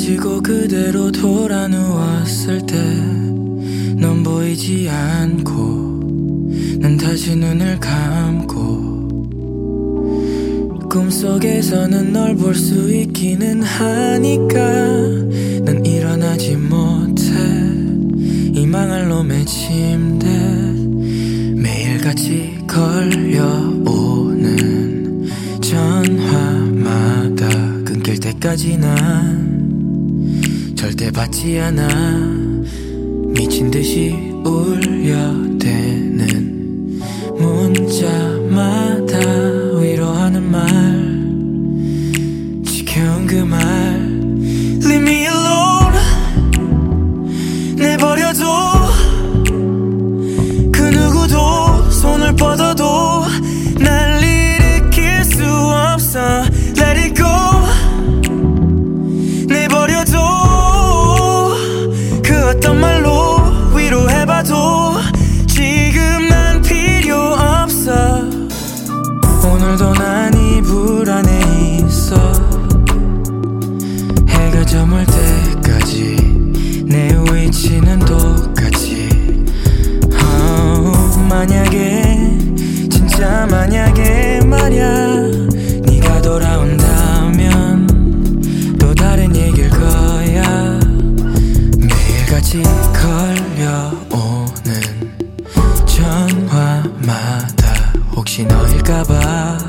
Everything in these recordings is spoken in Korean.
사라지고 그대로 돌아 누웠을 때 넌 보이지 않고 난 다시 눈을 감고 꿈속에서는 널 볼 수 있기는 하니까 난 일어나지 못해 이 망할 놈의 침대 매일같이 걸려오는 전화마다 끊길 때까지 난 절대 받지 않아. 미친 듯이 울려대는 문자마다 위로하는 말. 지켜온 그말. ka ba?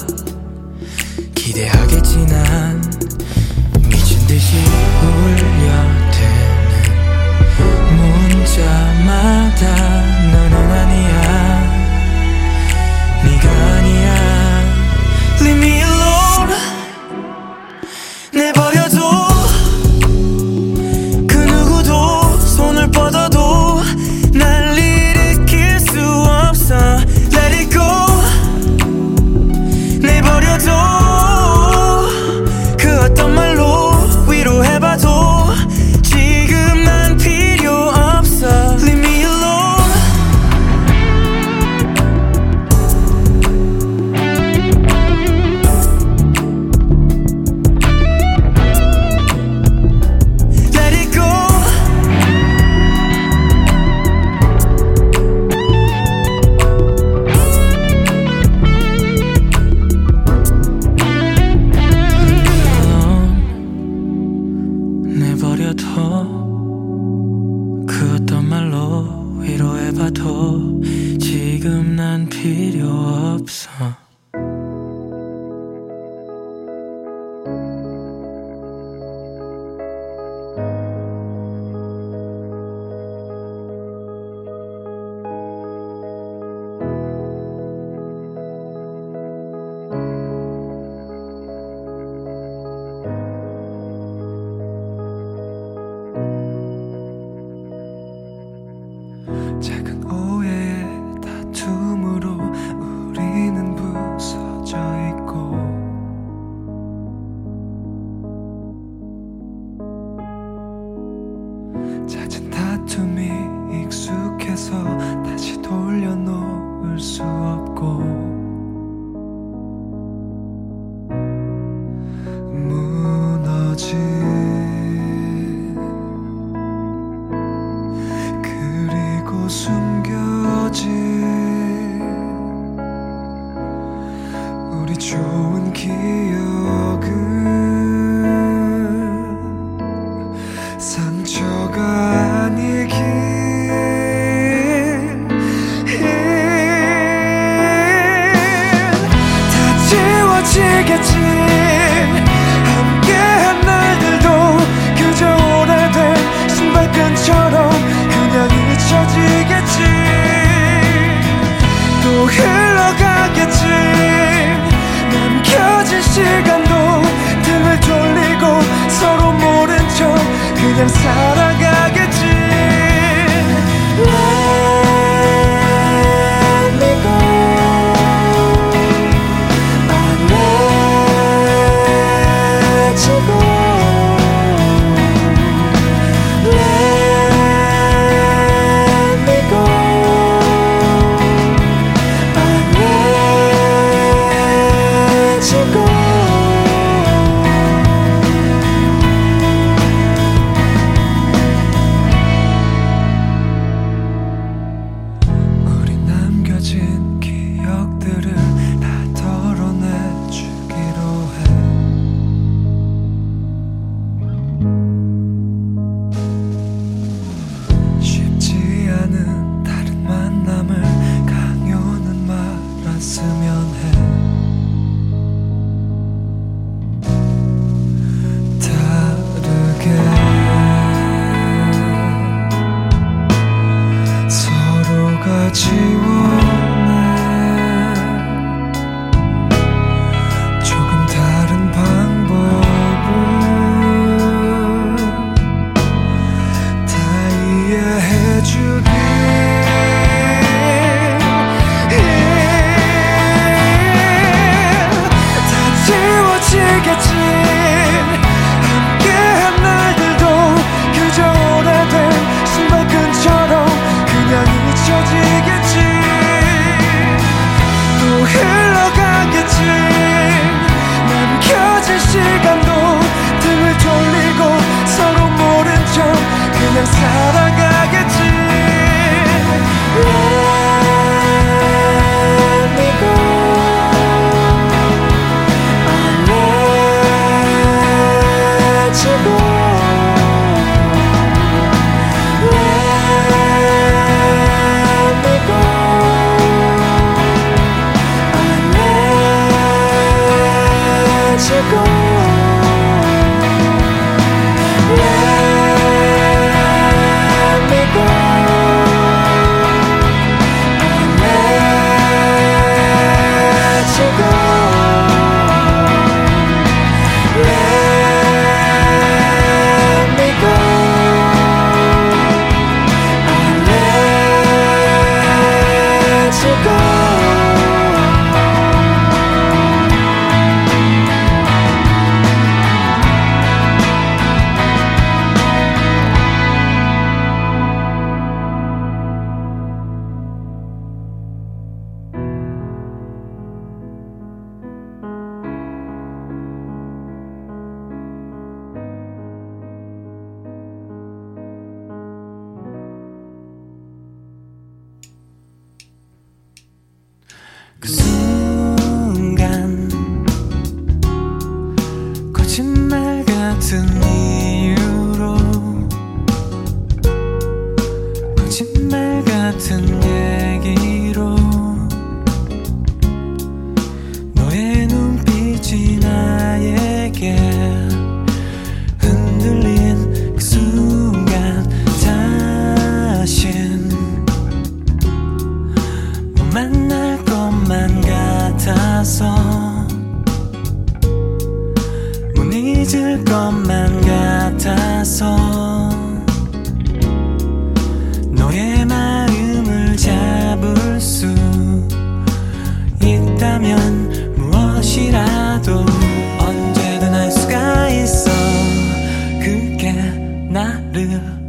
ngã đưa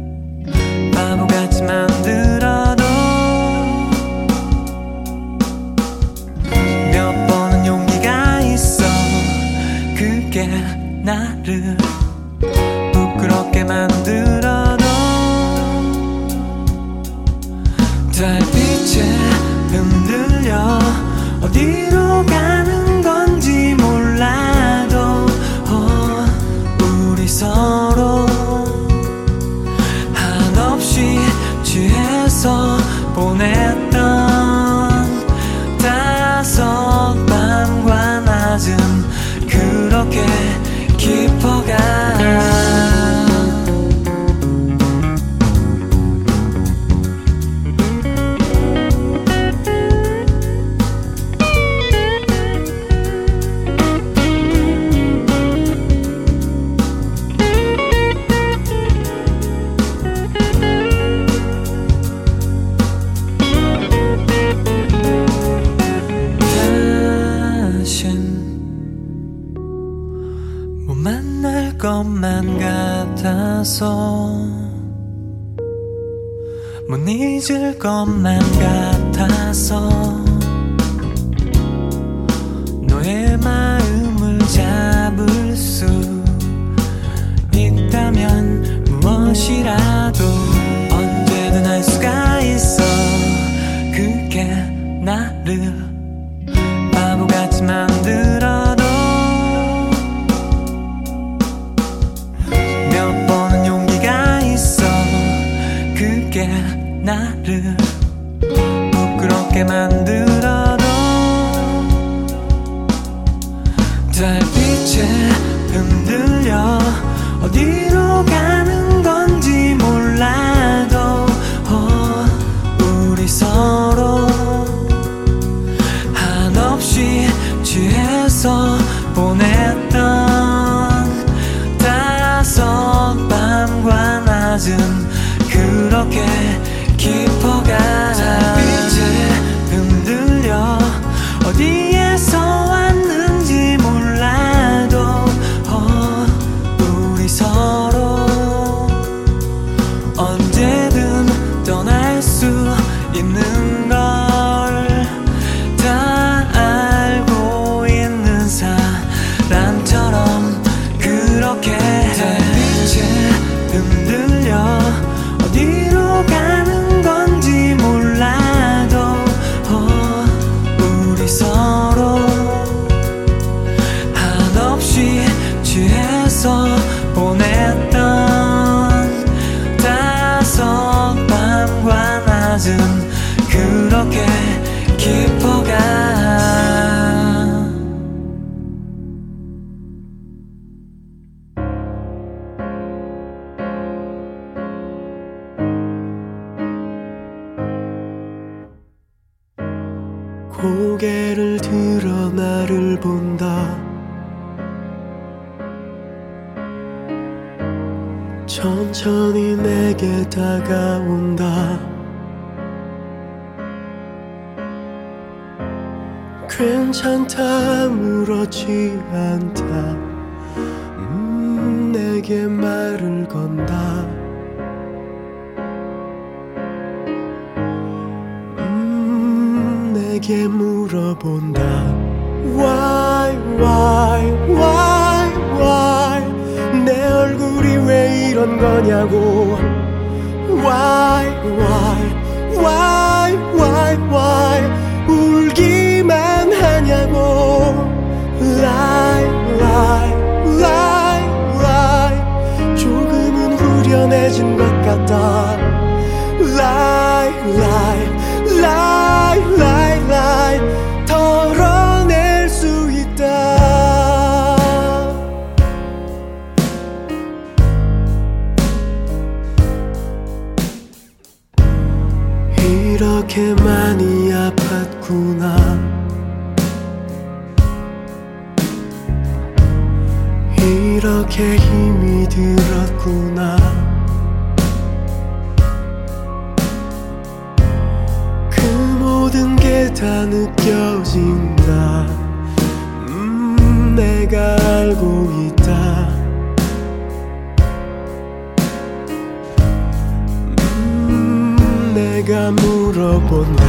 나를 부끄럽게 만든 천천히 내게 다가온다. 괜찮다 물었지 않다. 음, 내게 말을 건다. 음, 내게 물어본다. Why, why, why, 이런 거냐고 Why, why, why, why, why 울기만 하냐고 Lie, lie, lie, lie 조금은 후련해진 것 같다 이렇게 힘이 들었구나. 그 모든 게 다 느껴진다. 음, 내가 알고 있다. 음, 내가 물어본다.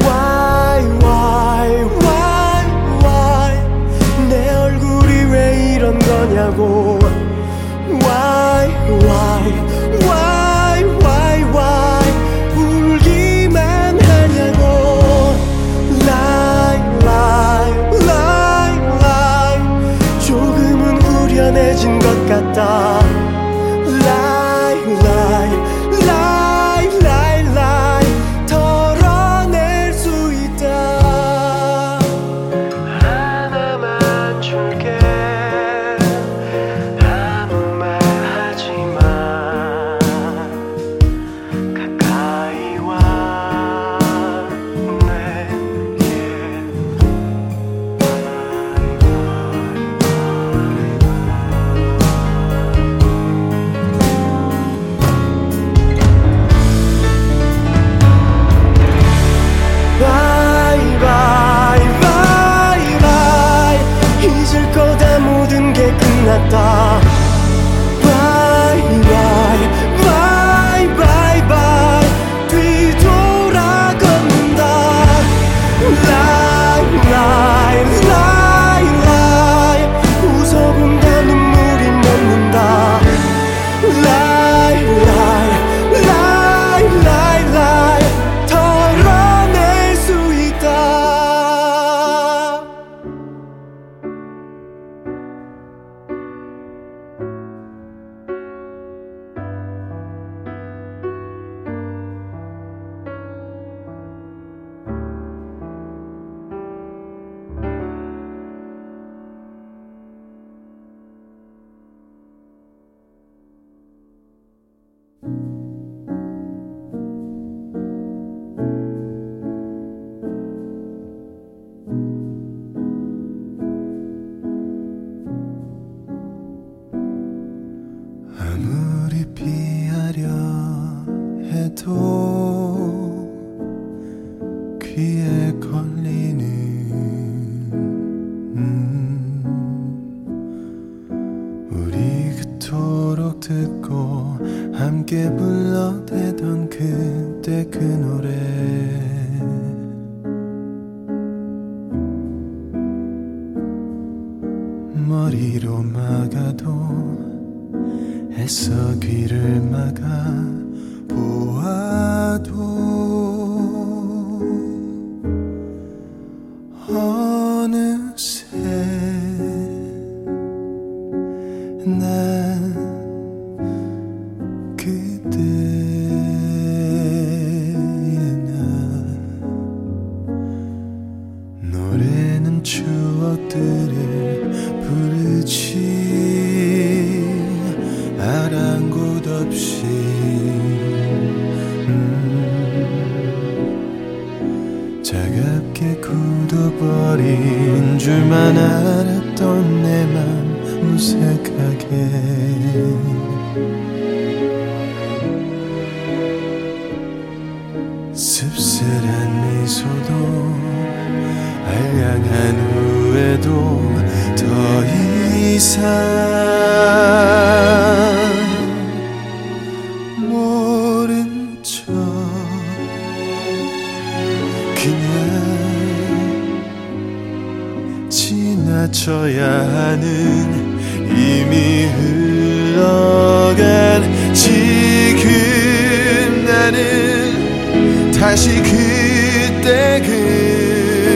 Why, why, 이런 거냐고 헤쳐야 하는 이미 흘러간 지금 나는 다시 그때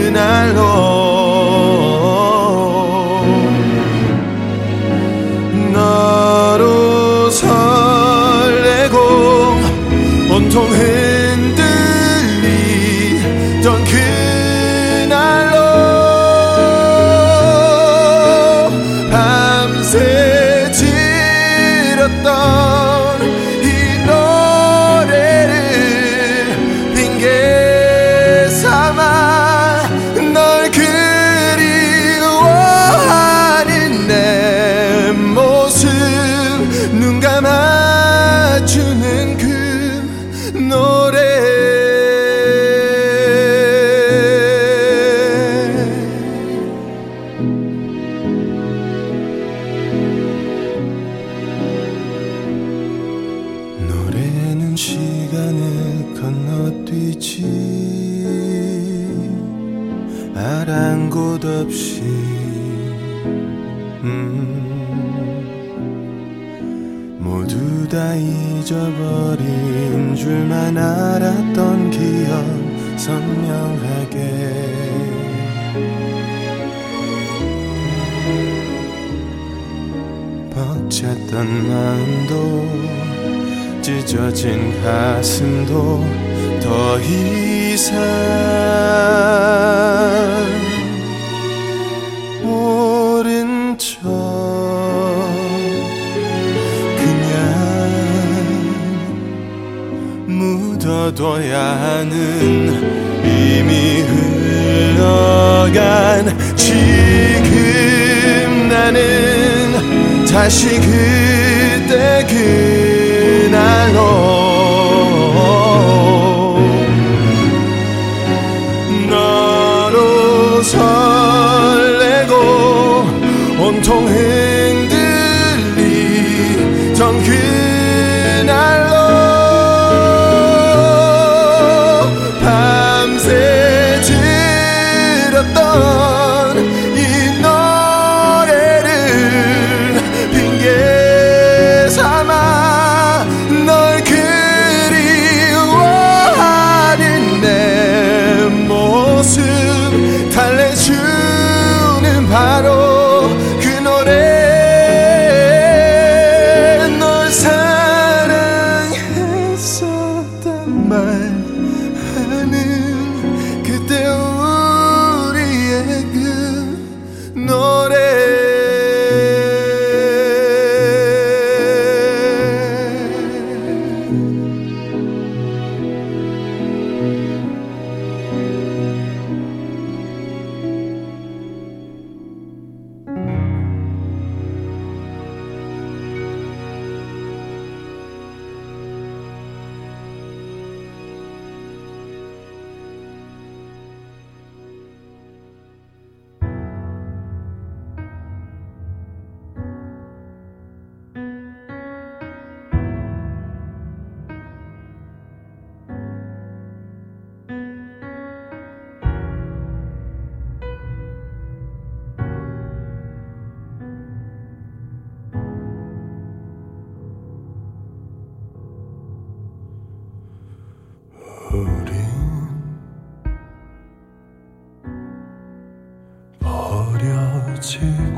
그날로 너로 설레고 온통 어쨌던 마음도 찢어진 가슴도 더 이상 모른 척 그냥 묻어둬야 하는 이미 흘러간 지금 나는 다시 그때 그날로. 너로 설레고 온통 흐 去。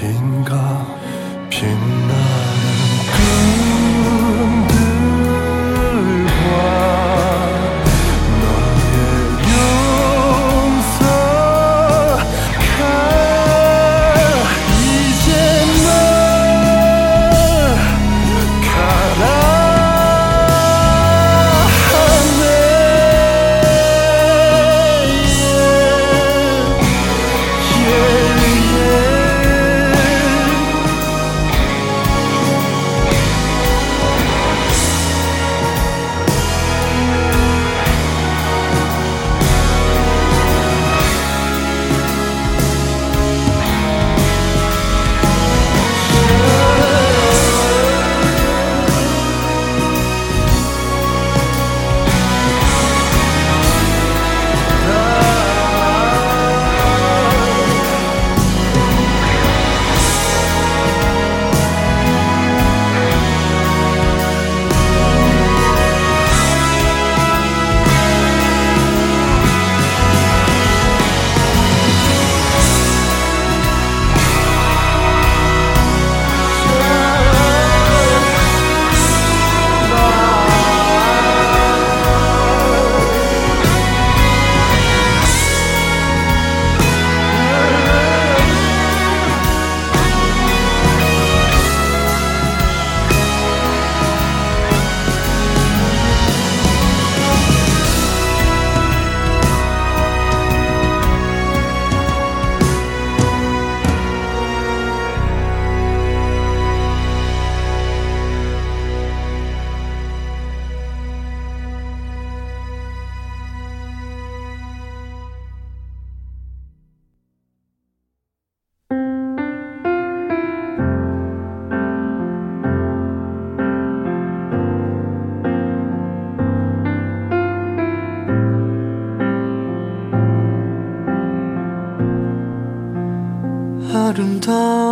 Sing 아름다워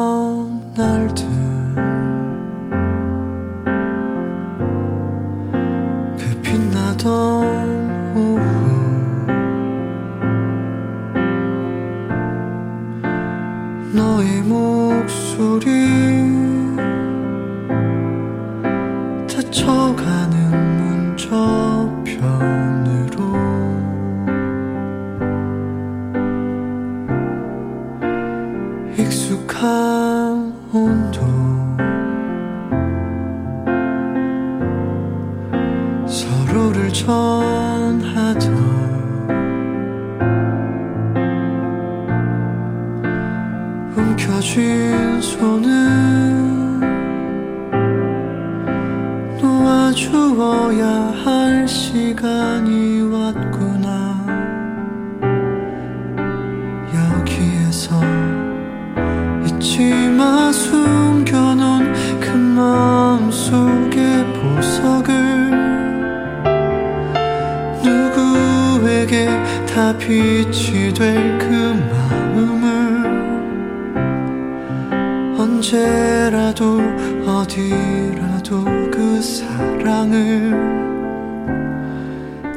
언제라도 어디라도 그 사랑을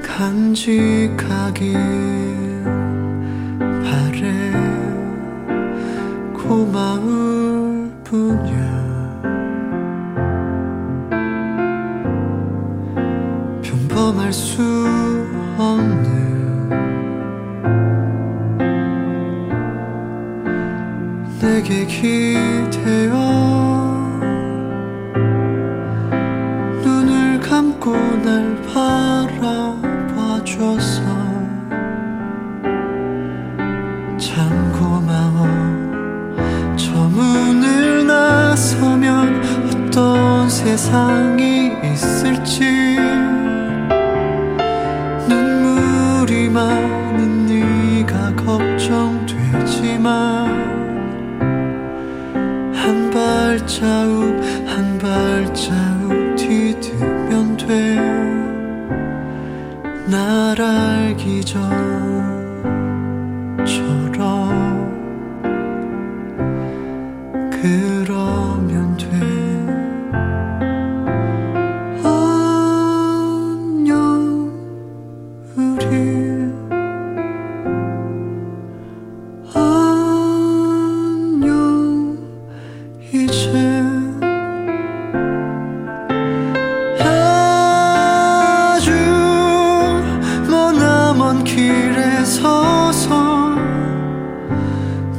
간직하길 바래. 고마울 뿐이야. 평범할 수 없는 내게 길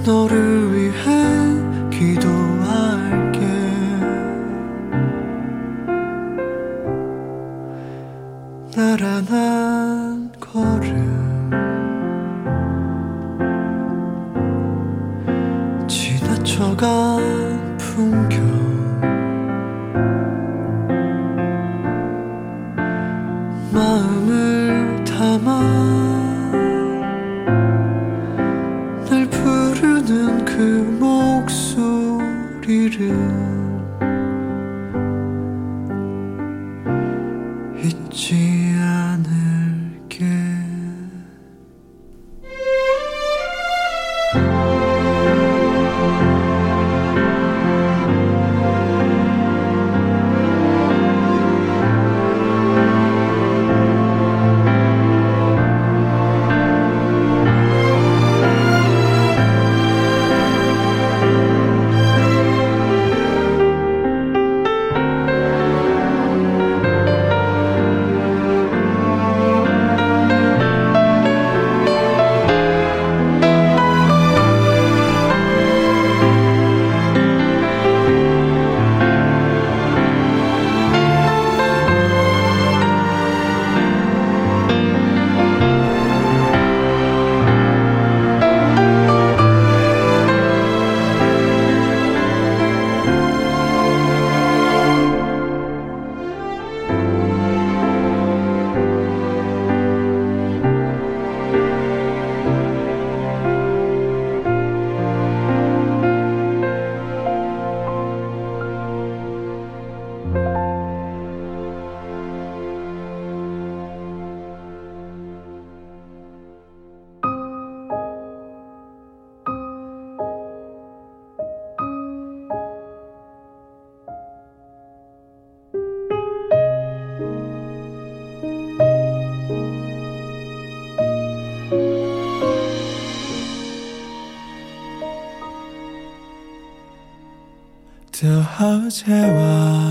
너를 새와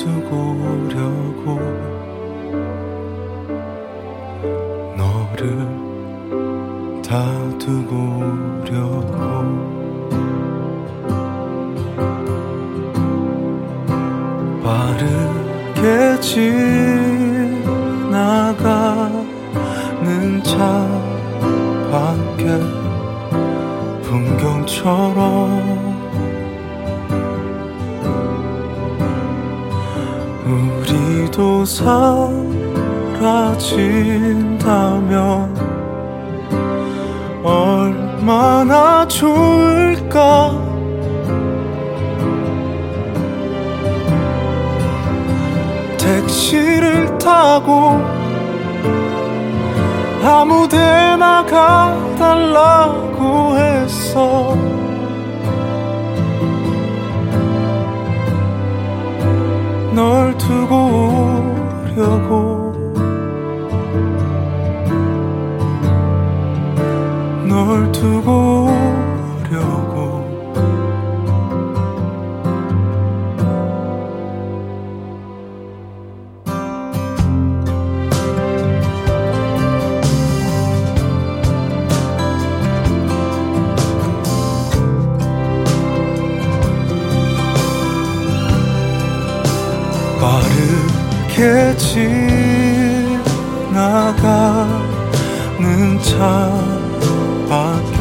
두고 오려고 너를 다 두고 오려고 빠르게 지나가는 차 밖에 풍경처럼 사라진다면 얼마나 좋을까? 택시를 타고 아무 데나 가달라고 했어 널 두고 오려고. 널 두고 차 밖에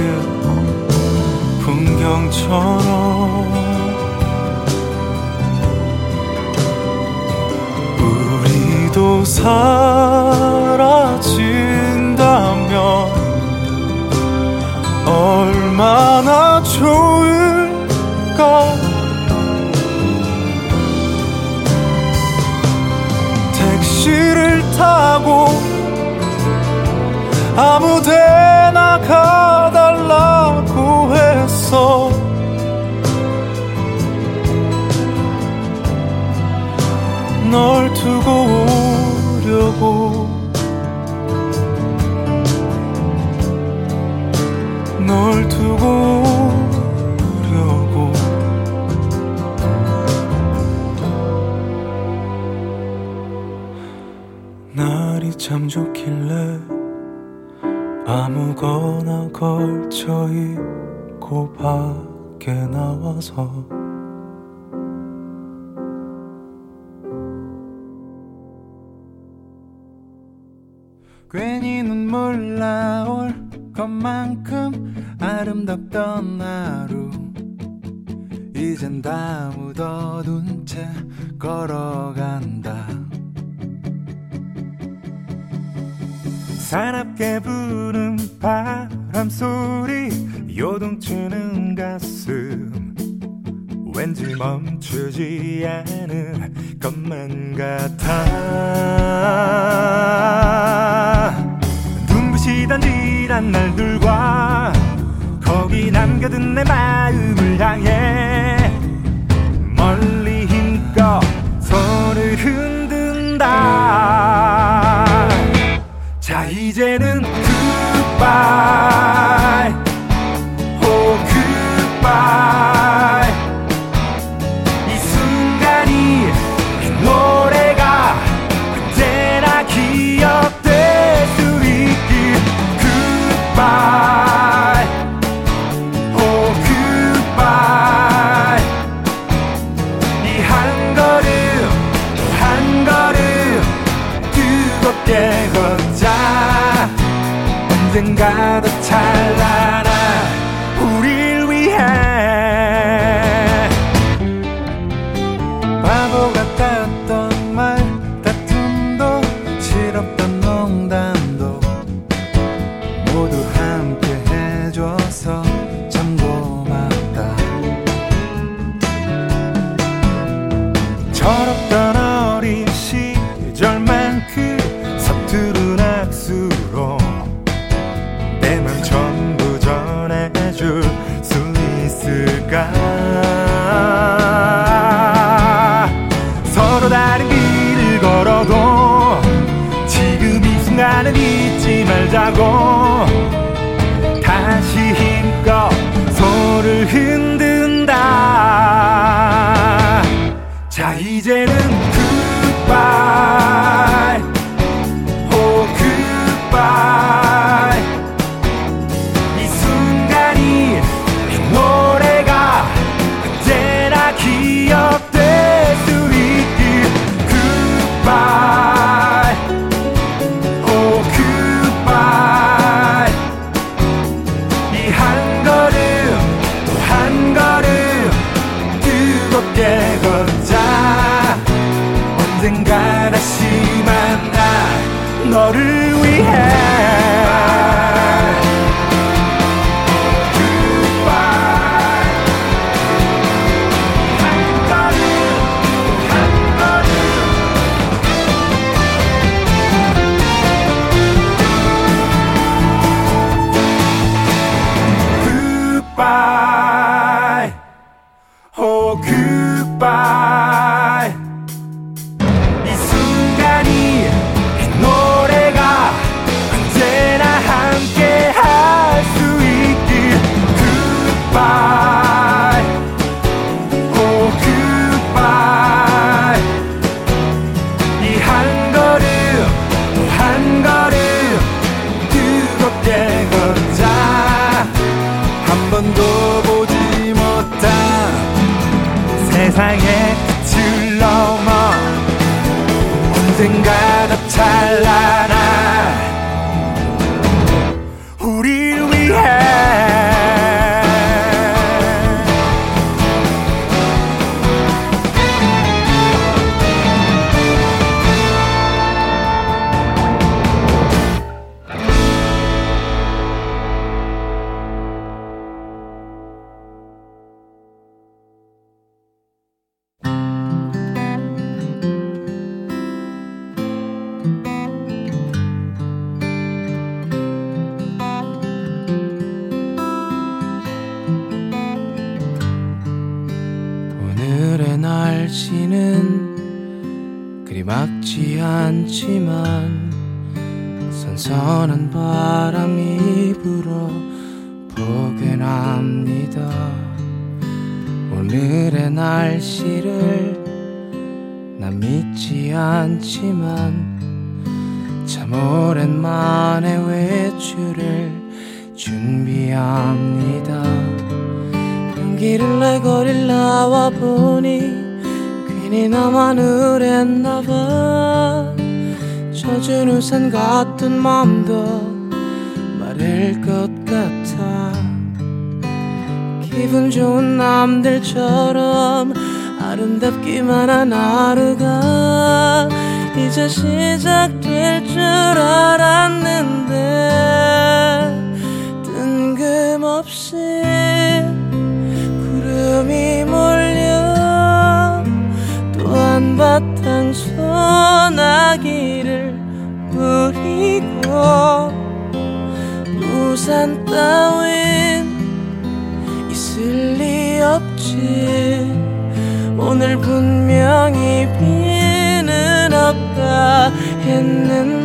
풍경처럼 우리도 사라진다면 얼마나 좋을까 아무 데나 가달라고 했어. 널 두고 오려고. 널 두고 아무거나 걸쳐 입고 밖에 나와서 괜히 눈물 나올 것만큼 아름답던 하루. 이젠 다 묻어둔 채 걸어간다 사납게 부는 바람 소리 요동치는 가슴. 왠지 멈추지 않을 것만 같아. 눈부시던 지난 날들과 거기 남겨둔 내 마음을 향해 멀리 힘껏 손을 흔든다 자 이제는 oh 남들처럼 아름답기만 한 하루가 이제 시작될 줄 알았는데 뜬금없이 구름이 몰려 또 한바탕 소나기를 뿌리 고 우산 따윈 있을 리 없지. 오늘 분명히 비는 없다 했는데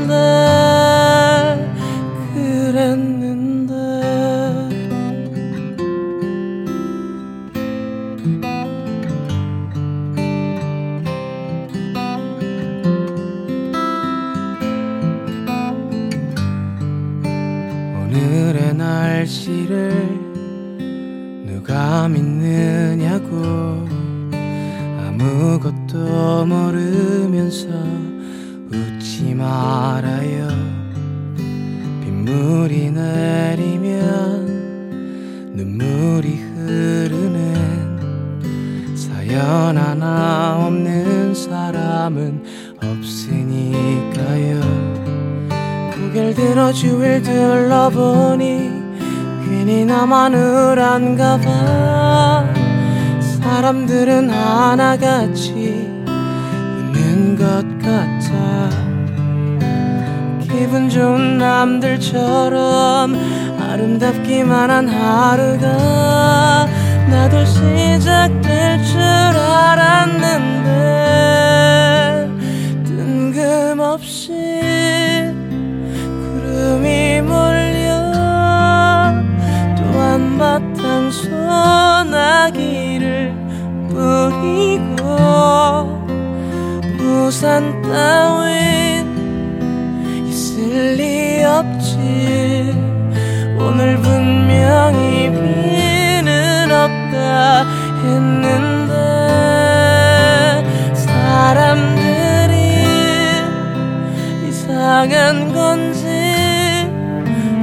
건지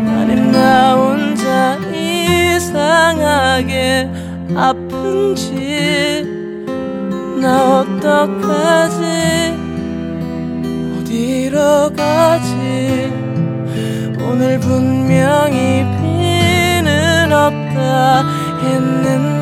아님 나 혼자 이상하게 아픈지 나 어떡하지? 어디로 가지? 오늘 분명히 비는 없다 했는데